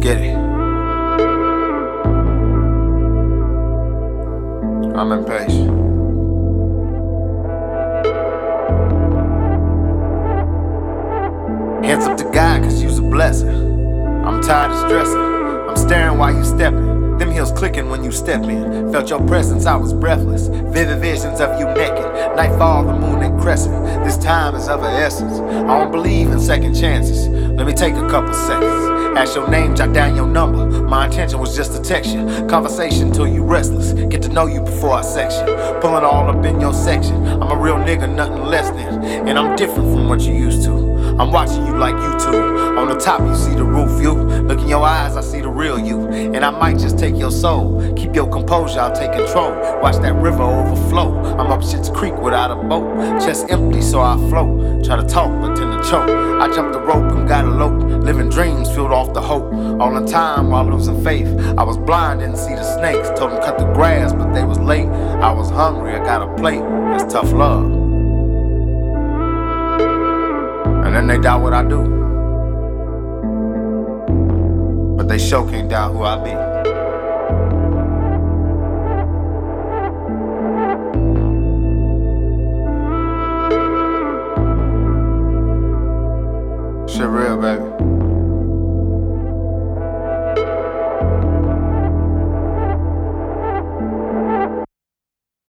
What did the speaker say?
get it. I'm impatient. Hands up to God, cause you's a blessing. I'm tired of stressing. I'm staring while you stepping. Them heels clicking when you step in. Felt your presence, I was breathless. Vivid visions of you naked. Nightfall, the moon and crescent. This time is of a essence. I don't believe in second chances. Let me take a couple seconds. Ask your name, jot down your number. My intention was just to text you. Conversation till you restless. Get to know you before I section. Pulling all up in your section. I'm a real nigga, nothing less than. And I'm different from what you used to. I'm watching you like YouTube. On the top, you see the roof view. In eyes, I see the real you. And I might just take your soul. Keep your composure, I'll take control. Watch that river overflow. I'm up Shit's Creek without a boat. Chest empty, so I float. Try to talk, but tend to choke. I jumped the rope and got eloped. Living dreams filled off the hope. All the time while losing faith. I was blind, didn't see the snakes. Told them cut the grass, but they was late. I was hungry, I got a plate. That's tough love. And then they doubt what I do. They sure can't doubt who I be. Shit real, baby.